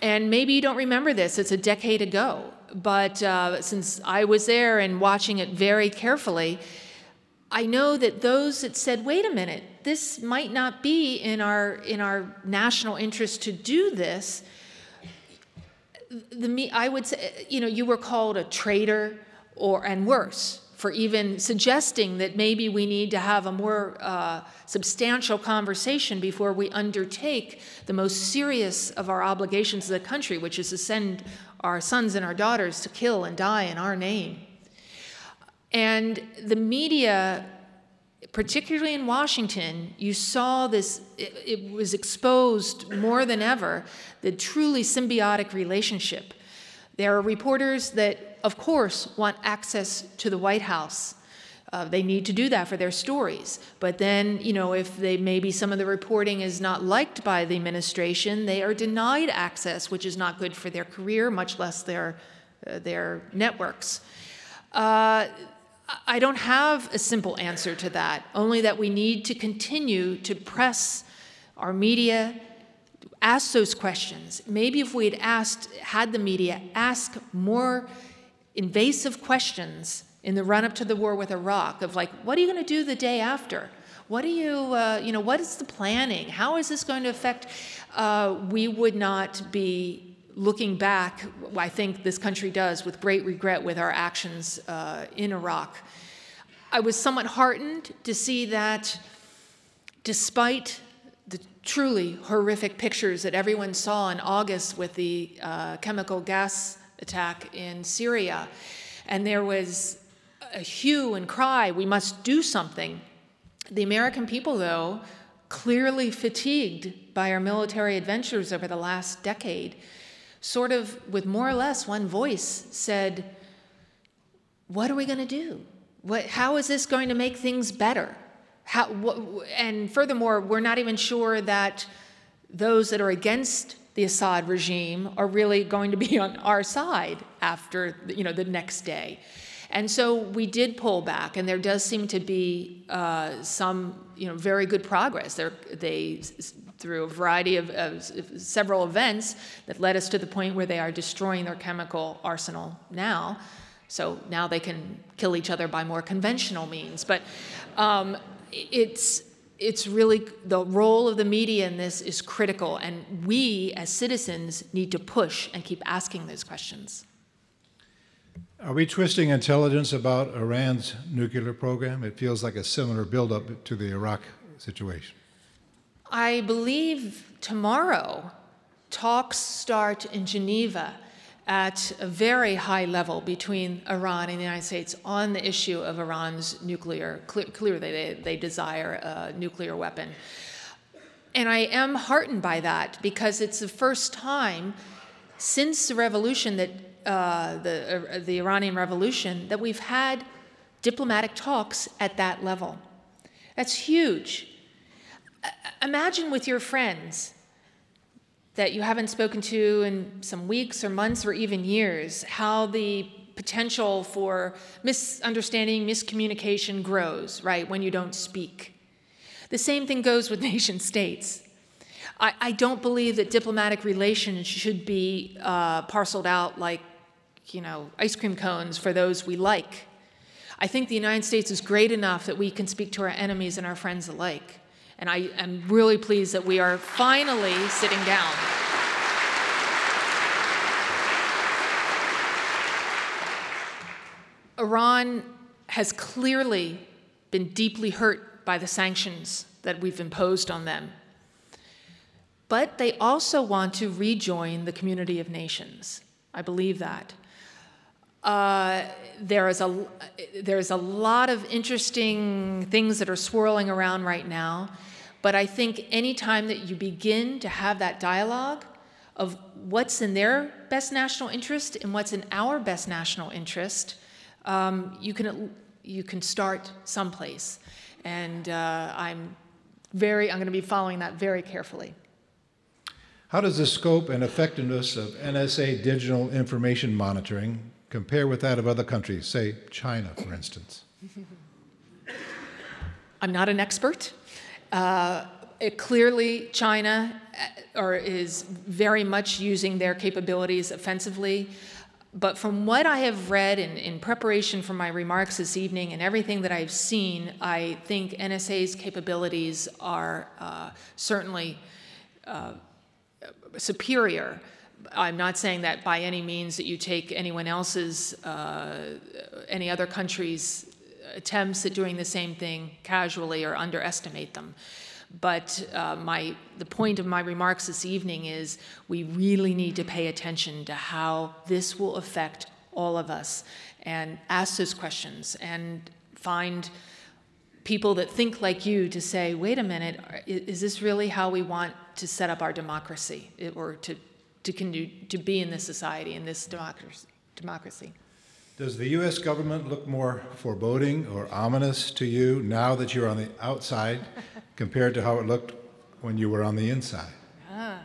And maybe you don't remember this, it's a decade ago. But uh, since I was there and watching it very carefully, I know that those that said, wait a minute, this might not be in our, in our national interest to do this, the, I would say, you know, you were called a traitor or, and worse, for even suggesting that maybe we need to have a more uh, substantial conversation before we undertake the most serious of our obligations as a country, which is to send our sons and our daughters to kill and die in our name. And the media, particularly in Washington, you saw this, it, it, was exposed more than ever, the truly symbiotic relationship. There are reporters that, of course, want access to the White House. Uh, they need to do that for their stories. But then, you know, if they maybe some of the reporting is not liked by the administration, they are denied access, which is not good for their career, much less their, uh, their networks. Uh, I don't have a simple answer to that, only that we need to continue to press our media, ask those questions. Maybe if we had asked, had the media ask more invasive questions in the run up to the war with Iraq of like, what are you going to do the day after? What are you, uh, you know, what is the planning? How is this going to affect? Uh, we would not be looking back, I think this country does, with great regret with our actions uh, in Iraq. I was somewhat heartened to see that despite truly horrific pictures that everyone saw in August with the uh, chemical gas attack in Syria, and there was a hue and cry, we must do something. The American people, though, clearly fatigued by our military adventures over the last decade, sort of with more or less one voice said, What are we going to do? What, how is this going to make things better? How, and furthermore, we're not even sure that those that are against the Assad regime are really going to be on our side after you know, the next day. And so we did pull back, and there does seem to be uh, some, you know, very good progress. There, they, through a variety of, of, several events that led us to the point where they are destroying their chemical arsenal now. So now they can kill each other by more conventional means. But um, it's it's really the role of the media in this is critical, and we as citizens need to push and keep asking those questions. Are we twisting intelligence about Iran's nuclear program? It feels like a similar buildup to the Iraq situation. I believe tomorrow talks start in Geneva at a very high level between Iran and the United States on the issue of Iran's nuclear. Clearly, they, they desire a nuclear weapon. And I am heartened by that because it's the first time since the revolution that uh, the, uh, the Iranian Revolution that we've had diplomatic talks at that level. That's huge. Imagine with your friends that you haven't spoken to in some weeks or months or even years how the potential for misunderstanding, miscommunication grows, right, when you don't speak. The same thing goes with [LAUGHS] nation states. I, I don't believe that diplomatic relations should be uh, parceled out like you know, ice cream cones for those we like. I think the United States is great enough that we can speak to our enemies and our friends alike. And I am really pleased that we are finally sitting down. Iran has clearly been deeply hurt by the sanctions that we've imposed on them. But they also want to rejoin the community of nations. I believe that. Uh, there is a there's a lot of interesting things that are swirling around right now, but I think any time that you begin to have that dialogue of what's in their best national interest and what's in our best national interest, um, you can you can start someplace, and uh, I'm very I'm going to be following that very carefully. How does the scope and effectiveness of NSA digital information monitoring compare with that of other countries, say China, for instance? [LAUGHS] I'm not an expert. Uh, it, clearly, China uh, or is very much using their capabilities offensively. But from what I have read in, in preparation for my remarks this evening and everything that I've seen, I think NSA's capabilities are uh, certainly uh, superior I'm not saying that by any means that you take anyone else's, uh, any other country's attempts at doing the same thing casually or underestimate them. But uh, my, the point of my remarks this evening is we really need to pay attention to how this will affect all of us and ask those questions and find people that think like you to say, wait a minute, is this really how we want to set up our democracy or to to, to be in this society, in this democracy. Does the U.S. government look more foreboding or ominous to you now that you're on the outside compared to how it looked when you were on the inside? Ah.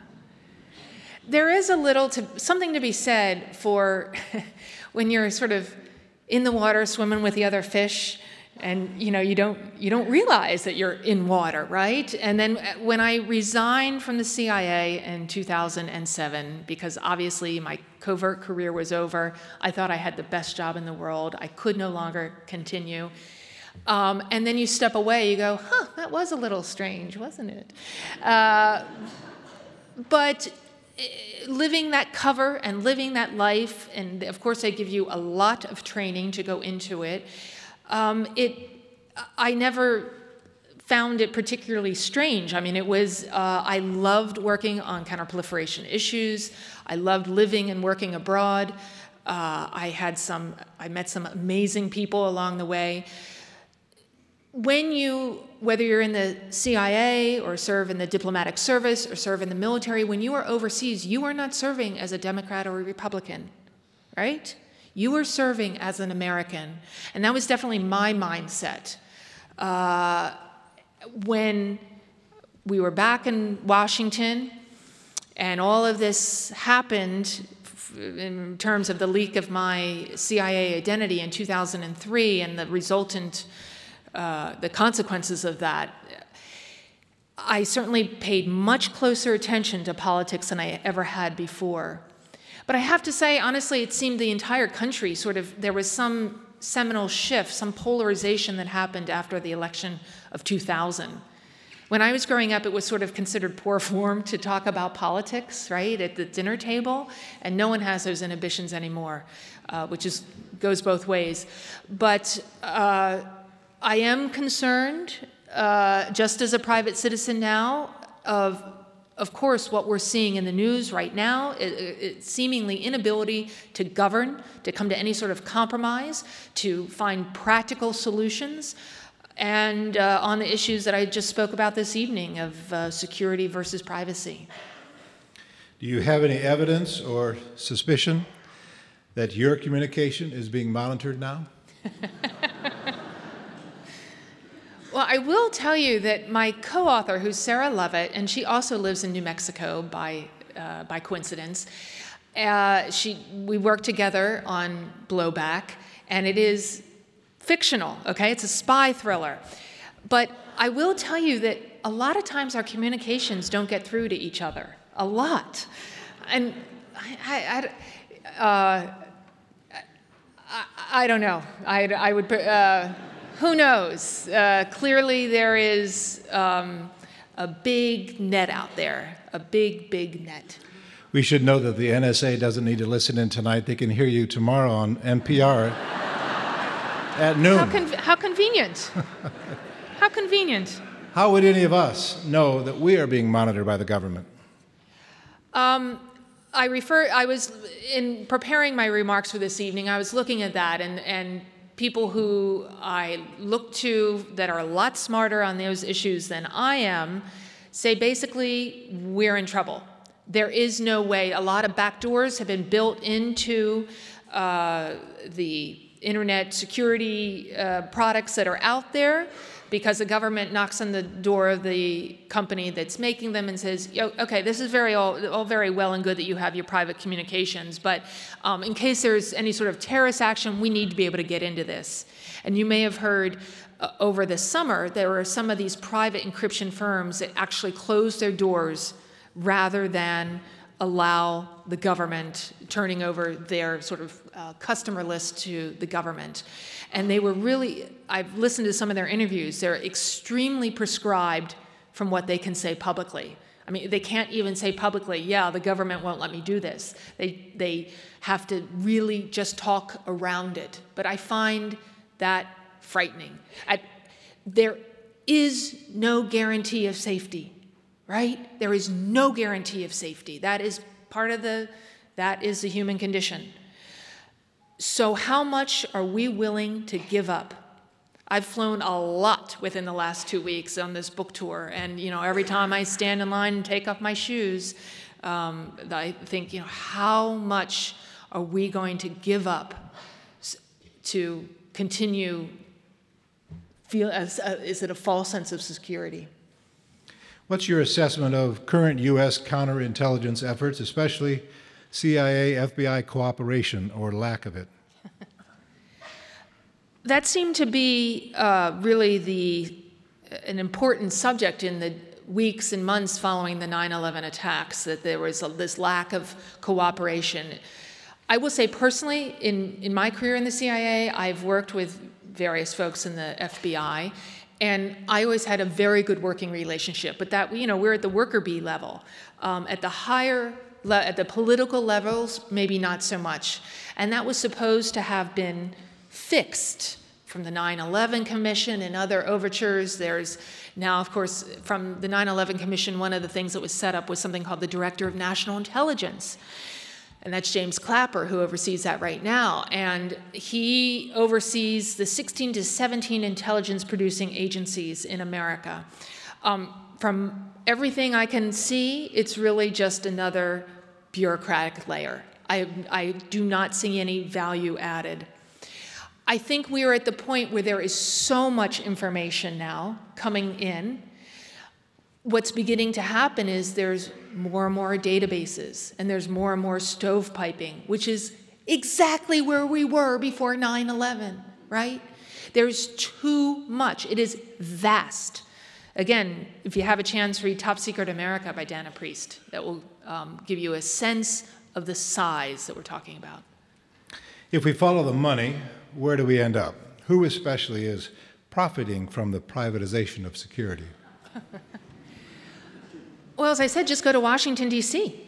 There is a little to, something to be said for [LAUGHS] when you're sort of in the water swimming with the other fish and you know you don't you don't realize that you're in water right? And then uh, when i resigned from the cia in 2007 because obviously my covert career was over i thought i had the best job in the world. I could no longer continue. Um, and then you step away you go huh that was a little strange wasn't it? Uh, but uh, living that cover and living that life and of course they give you a lot of training to go into it um, it, I never found it particularly strange. I mean, it was, uh, I loved working on counterproliferation issues. I loved living and working abroad. Uh, I had some, I met some amazing people along the way. When you, whether you're in the CIA or serve in the diplomatic service or serve in the military, when you are overseas, you are not serving as a Democrat or a Republican, right? You were serving as an American. And that was definitely my mindset. Uh, when we were back in Washington and all of this happened in terms of the leak of my CIA identity in 2003 and the resultant, uh, the consequences of that, I certainly paid much closer attention to politics than I ever had before. But I have to say, honestly, it seemed the entire country sort of, there was some seminal shift, some polarization that happened after the election of 2000. When I was growing up, it was sort of considered poor [LAUGHS] form to talk about politics, right, at the dinner table, and no one has those inhibitions anymore, uh, which is, goes both ways. But uh, I am concerned, uh, just as a private citizen now, of of course, what we're seeing in the news right now is, seemingly inability to govern, to come to any sort of compromise, to find practical solutions, and uh, on the issues that I just spoke about this evening of uh, security versus privacy. Do you have any evidence or suspicion that your communication is being monitored now? [LAUGHS] Well, I will tell you that my co author, who's Sarah Lovett, and she also lives in New Mexico by, uh, by coincidence, uh, she, we work together on Blowback, and it is fictional, okay? It's a spy thriller. But I will tell you that a lot of times our communications don't get through to each other. A lot. And I, I, I, uh, I, I don't know. I, I would. Uh, who knows? Uh, clearly, there is um, a big net out there, a big, big net. We should know that the NSA doesn't need to listen in tonight. They can hear you tomorrow on NPR [LAUGHS] at noon. How, con- how convenient. [LAUGHS] how convenient. How would any of us know that we are being monitored by the government? Um, I refer. I was in preparing my remarks for this evening. I was looking at that, and and people who I look to that are a lot smarter on those issues than I am say basically we're in trouble. There is no way. A lot of backdoors have been built into uh, the internet security uh, products that are out there because the government knocks on the door of the company that's making them and says, okay, this is very all, all very well and good that you have your private communications, but um, in case there's any sort of terrorist action, we need to be able to get into this. And you may have heard uh, over the summer, there were some of these private encryption firms that actually closed their doors rather than allow the government turning over their sort of uh, customer list to the government. And they were really, I've listened to some of their interviews, they're extremely prescribed from what they can say publicly. I mean, they can't even say publicly, yeah, the government won't let me do this. They, they have to really just talk around it. But I find that frightening. I, there is no guarantee of safety, right? There is no guarantee of safety. That is part of the, that is the human condition. So, how much are we willing to give up? I've flown a lot within the last two weeks on this book tour, and you know, every time I stand in line and take off my shoes, um, I think, you know, how much are we going to give up to continue feel as uh, is it a false sense of security? What's your assessment of current U.S. counterintelligence efforts, especially CIA FBI cooperation or lack of it? [LAUGHS] that seemed to be uh, really the an important subject in the weeks and months following the 9/11 attacks. That there was a, this lack of cooperation. I will say personally, in in my career in the CIA, I've worked with various folks in the FBI, and I always had a very good working relationship. But that you know, we're at the worker bee level. Um, at the higher at the political levels, maybe not so much. And that was supposed to have been fixed from the 9 11 Commission and other overtures. There's now, of course, from the 9 11 Commission, one of the things that was set up was something called the Director of National Intelligence. And that's James Clapper, who oversees that right now. And he oversees the 16 to 17 intelligence producing agencies in America. Um, from everything I can see, it's really just another bureaucratic layer. I, I do not see any value added. I think we are at the point where there is so much information now coming in. What's beginning to happen is there's more and more databases and there's more and more stovepiping, which is exactly where we were before 9 11, right? There's too much. It is vast. Again, if you have a chance, read Top Secret America by Dana Priest. That will um, give you a sense of the size that we're talking about. If we follow the money, where do we end up? Who especially is profiting from the privatization of security? [LAUGHS] well, as I said, just go to Washington, D.C.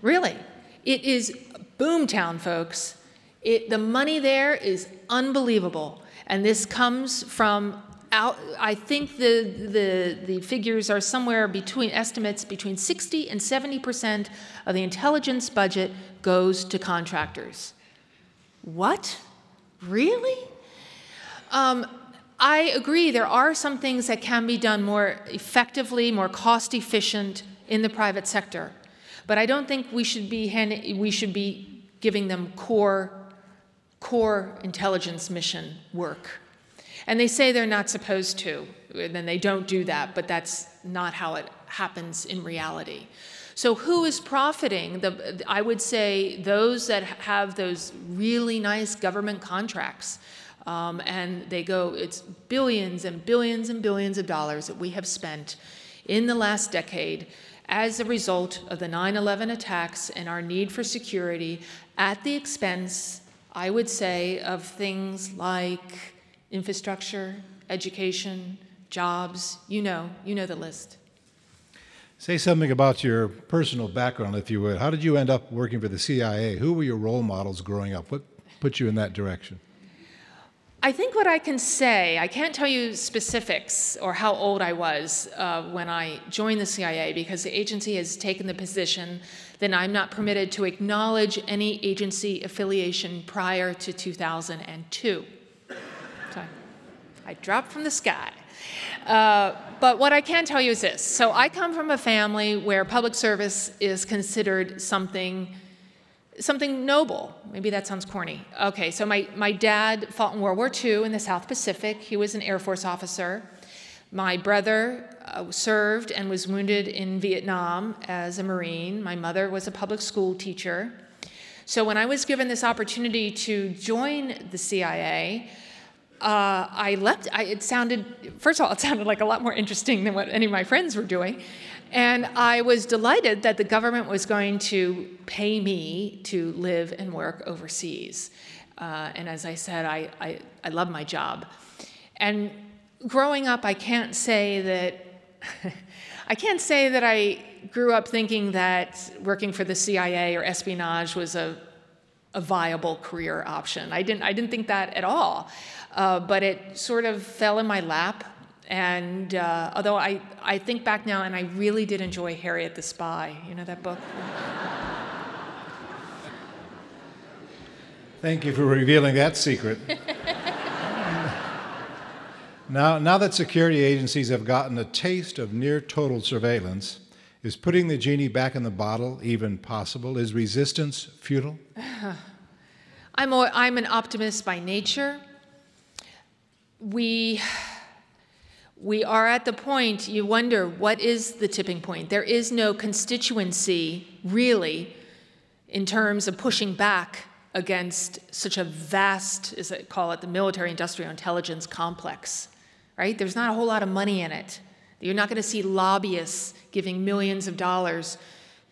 Really. It is boomtown, folks. It, the money there is unbelievable. And this comes from out, I think the, the, the figures are somewhere between estimates between 60 and 70 percent of the intelligence budget goes to contractors. What? Really? Um, I agree, there are some things that can be done more effectively, more cost efficient in the private sector. But I don't think we should be, hand, we should be giving them core, core intelligence mission work. And they say they're not supposed to, and then they don't do that, but that's not how it happens in reality. So, who is profiting? The, I would say those that have those really nice government contracts. Um, and they go, it's billions and billions and billions of dollars that we have spent in the last decade as a result of the 9 11 attacks and our need for security at the expense, I would say, of things like infrastructure, education, jobs, you know, you know the list. Say something about your personal background, if you would. How did you end up working for the CIA? Who were your role models growing up? What put you in that direction? I think what I can say, I can't tell you specifics or how old I was uh, when I joined the CIA because the agency has taken the position that I'm not permitted to acknowledge any agency affiliation prior to 2002. I dropped from the sky. Uh, but what I can tell you is this. So I come from a family where public service is considered something something noble. Maybe that sounds corny. Okay, so my, my dad fought in World War II in the South Pacific. He was an Air Force officer. My brother uh, served and was wounded in Vietnam as a Marine. My mother was a public school teacher. So when I was given this opportunity to join the CIA, uh, I left. I, it sounded, first of all, it sounded like a lot more interesting than what any of my friends were doing. And I was delighted that the government was going to pay me to live and work overseas. Uh, and as I said, I, I, I love my job. And growing up, I can't say that. [LAUGHS] I can't say that I grew up thinking that working for the CIA or espionage was a, a viable career option. I didn't, I didn't think that at all. Uh, but it sort of fell in my lap. And uh, although I, I think back now, and I really did enjoy Harriet the Spy. You know that book? Thank you for revealing that secret. now, now that security agencies have gotten a taste of near total surveillance, is putting the genie back in the bottle even possible? Is resistance futile? [LAUGHS] I'm, a, I'm an optimist by nature we we are at the point you wonder what is the tipping point there is no constituency really in terms of pushing back against such a vast, as I call it, the military industrial intelligence complex, right? There's not a whole lot of money in it. You're not going to see lobbyists giving millions of dollars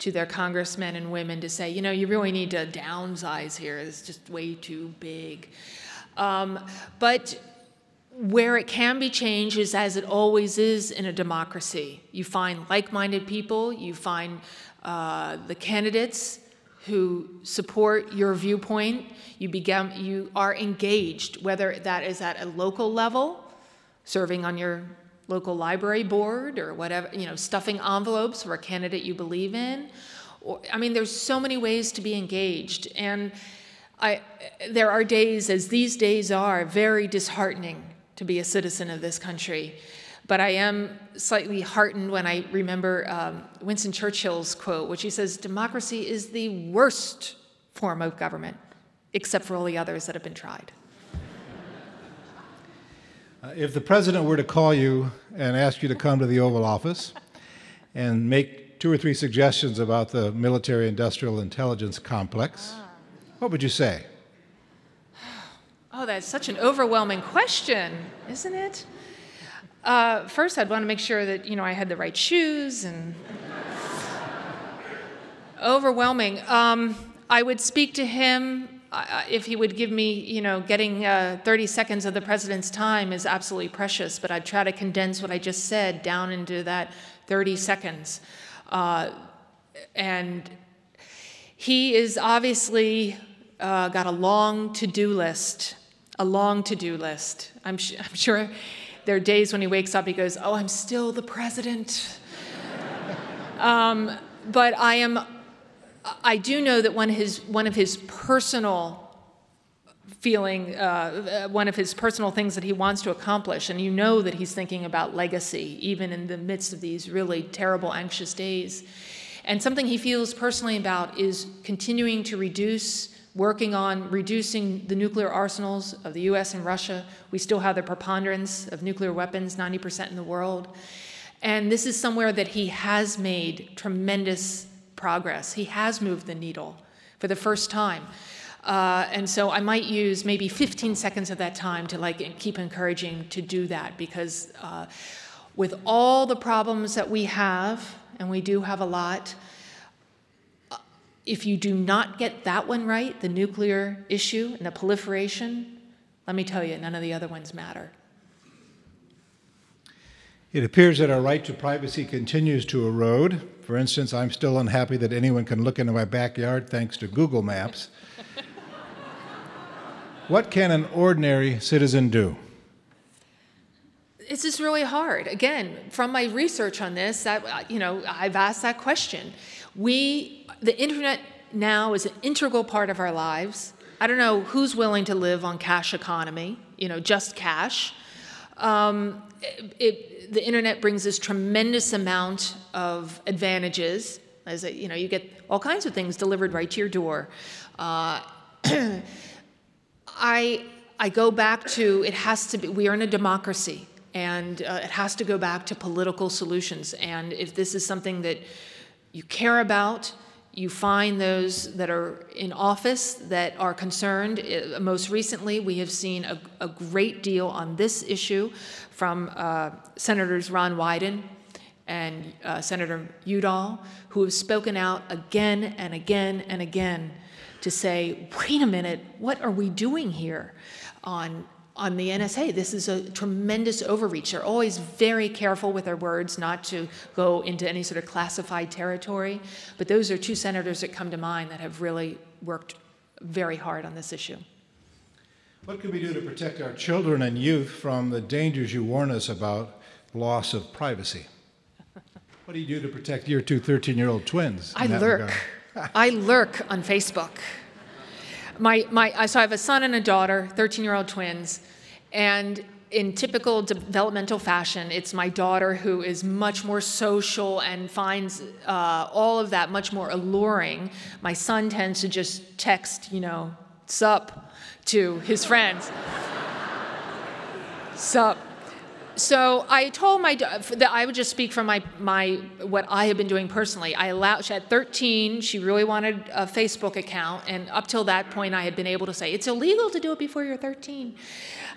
to their congressmen and women to say, you know, you really need to downsize here. It's just way too big. Um, but where it can be changed is as it always is in a democracy. You find like minded people, you find uh, the candidates who support your viewpoint, you, become, you are engaged, whether that is at a local level, serving on your local library board or whatever, you know, stuffing envelopes for a candidate you believe in. Or, I mean, there's so many ways to be engaged. And I, there are days, as these days are, very disheartening to be a citizen of this country. But I am slightly heartened when I remember um, Winston Churchill's quote, which he says, Democracy is the worst form of government, except for all the others that have been tried. Uh, if the president were to call you and ask you to come to the Oval Office and make two or three suggestions about the military industrial intelligence complex, ah. what would you say? Oh, that's such an overwhelming question, isn't it? Uh, first, I'd want to make sure that you know I had the right shoes and [LAUGHS] overwhelming. Um, I would speak to him if he would give me, you know, getting uh, 30 seconds of the president's time is absolutely precious, but I'd try to condense what I just said down into that 30 seconds. Uh, and he is obviously uh, got a long to do list, a long to do list. I'm, sh- I'm sure there are days when he wakes up, he goes, Oh, I'm still the president. [LAUGHS] um, but I am I do know that one his, one of his personal feeling, uh, one of his personal things that he wants to accomplish, and you know that he's thinking about legacy, even in the midst of these really terrible, anxious days. And something he feels personally about is continuing to reduce, working on reducing the nuclear arsenals of the US and Russia. We still have the preponderance of nuclear weapons, 90% in the world. And this is somewhere that he has made tremendous progress. He has moved the needle for the first time. Uh, and so I might use maybe 15 seconds of that time to like keep encouraging to do that because uh, with all the problems that we have, and we do have a lot, if you do not get that one right, the nuclear issue and the proliferation, let me tell you, none of the other ones matter. It appears that our right to privacy continues to erode. For instance, I'm still unhappy that anyone can look into my backyard thanks to Google Maps. [LAUGHS] what can an ordinary citizen do? It's just really hard. Again, from my research on this, that, uh, you know, I've asked that question. We, the internet now is an integral part of our lives. I don't know who's willing to live on cash economy, you know, just cash. Um, it, it, the internet brings this tremendous amount of advantages. As a, you know, you get all kinds of things delivered right to your door. Uh, [CLEARS THROAT] I I go back to it has to be. We are in a democracy, and uh, it has to go back to political solutions. And if this is something that you care about, you find those that are in office that are concerned. Uh, most recently, we have seen a, a great deal on this issue from uh, Senators Ron Wyden and uh, Senator Udall, who have spoken out again and again and again to say, wait a minute, what are we doing here on on the NSA. This is a tremendous overreach. They're always very careful with their words not to go into any sort of classified territory. But those are two senators that come to mind that have really worked very hard on this issue. What can we do to protect our children and youth from the dangers you warn us about loss of privacy? What do you do to protect your two 13 year old twins? I lurk. I lurk on Facebook. My, my, so I have a son and a daughter, 13 year old twins, and in typical developmental fashion, it's my daughter who is much more social and finds uh, all of that much more alluring. My son tends to just text, you know, sup to his friends. [LAUGHS] sup. So I told my that I would just speak from my my what I have been doing personally. I allowed she at 13, she really wanted a Facebook account, and up till that point, I had been able to say it's illegal to do it before you're 13.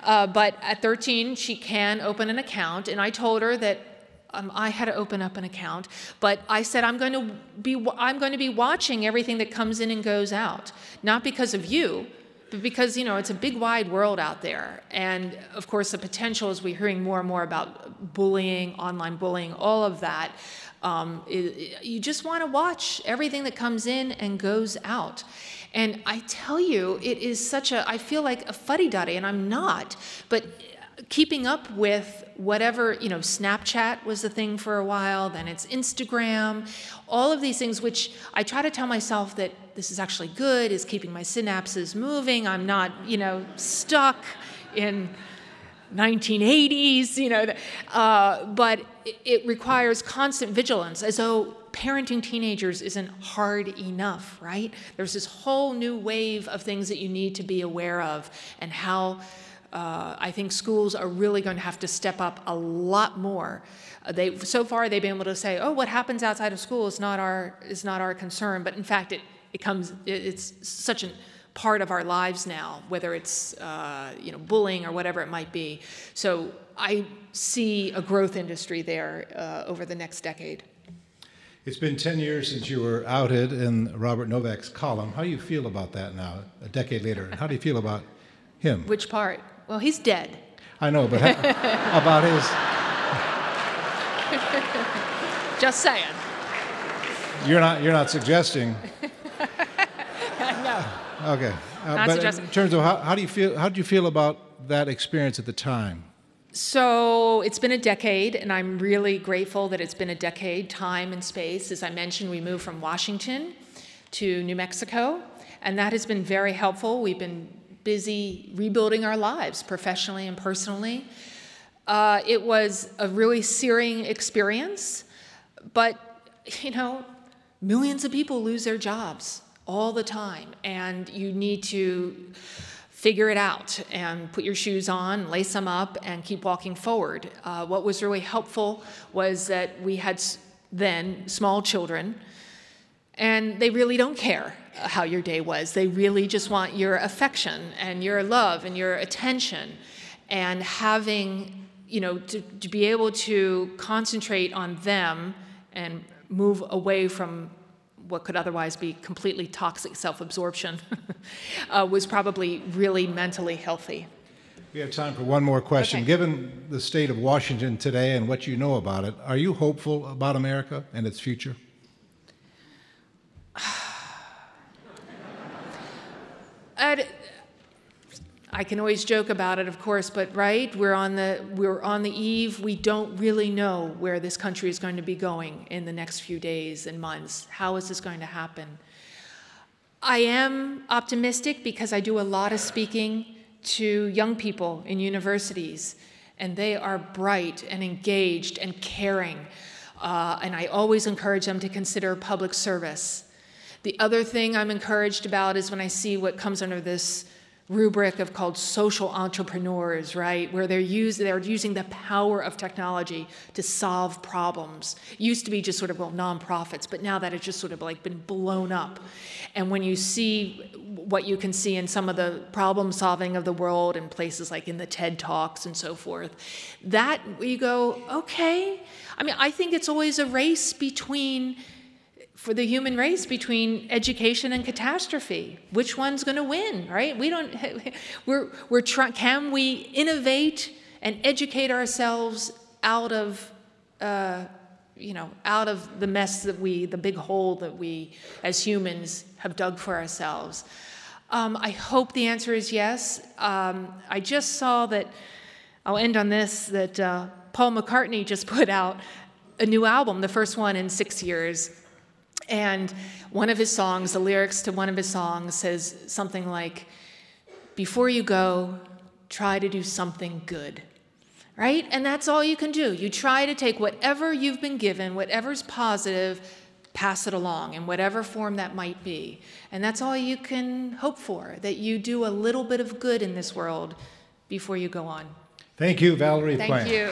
Uh, but at 13, she can open an account, and I told her that um, I had to open up an account, but I said I'm going to be I'm going to be watching everything that comes in and goes out, not because of you, but because you know it's a big wide world out there. And of course the potential is we're hearing more and more about bullying online bullying all of that. Um, it, you just want to watch everything that comes in and goes out. And i tell you it is such a i feel like a fuddy-duddy and i'm not but keeping up with whatever, you know, Snapchat was the thing for a while, then it's Instagram, all of these things, which I try to tell myself that this is actually good, is keeping my synapses moving. I'm not, you know, stuck in 1980s, you know, uh, but it requires constant vigilance, as though parenting teenagers isn't hard enough, right? There's this whole new wave of things that you need to be aware of and how uh, I think schools are really going to have to step up a lot more. Uh, they so far they've been able to say, "Oh, what happens outside of school is not our is not our concern," but in fact, it it comes it, it's such a part of our lives now, whether it's uh, you know bullying or whatever it might be. So I see a growth industry there uh, over the next decade. It's been 10 years since you were outed in Robert Novak's column. How do you feel about that now, a decade later? How do you feel about him? Which part? Well, he's dead. I know, but [LAUGHS] about his. Just saying. You're not. You're not suggesting. [LAUGHS] no. Okay. Uh, Not but suggesting. in terms of how, how do you feel? How did you feel about that experience at the time? So it's been a decade, and I'm really grateful that it's been a decade, time and space. As I mentioned, we moved from Washington to New Mexico, and that has been very helpful. We've been busy rebuilding our lives professionally and personally. Uh, it was a really searing experience, but you know, millions of people lose their jobs all the time, and you need to figure it out and put your shoes on, lace them up, and keep walking forward. Uh, what was really helpful was that we had then small children, and they really don't care how your day was. They really just want your affection and your love and your attention. And having, you know, to, to be able to concentrate on them and move away from what could otherwise be completely toxic self absorption [LAUGHS] uh, was probably really mentally healthy. We have time for one more question. Okay. Given the state of Washington today and what you know about it, are you hopeful about America and its future? I'd, I can always joke about it, of course, but right, we're on the we're on the eve. We don't really know where this country is going to be going in the next few days and months. How is this going to happen? I am optimistic because I do a lot of speaking to young people in universities, and they are bright and engaged and caring. Uh, and I always encourage them to consider public service. The other thing I'm encouraged about is when I see what comes under this rubric of called social entrepreneurs, right? Where they're use, they're using the power of technology to solve problems. Used to be just sort of well nonprofits, but now that it's just sort of like been blown up. And when you see what you can see in some of the problem solving of the world in places like in the TED Talks and so forth, that you go, okay. I mean, I think it's always a race between for the human race between education and catastrophe. Which one's going to win, right? We don't, [LAUGHS] we're, we're trying, can we innovate and educate ourselves out of, uh, you know, out of the mess that we, the big hole that we as humans have dug for ourselves? Um, I hope the answer is yes. Um, I just saw that, I'll end on this, that uh, Paul McCartney just [LAUGHS] put out a new album, the first one in six years. And one of his songs, the lyrics to one of his songs says something like, Before you go, try to do something good. Right? And that's all you can do. You try to take whatever you've been given, whatever's positive, pass it along in whatever form that might be. And that's all you can hope for, that you do a little bit of good in this world before you go on. Thank you, Valerie. Thank you.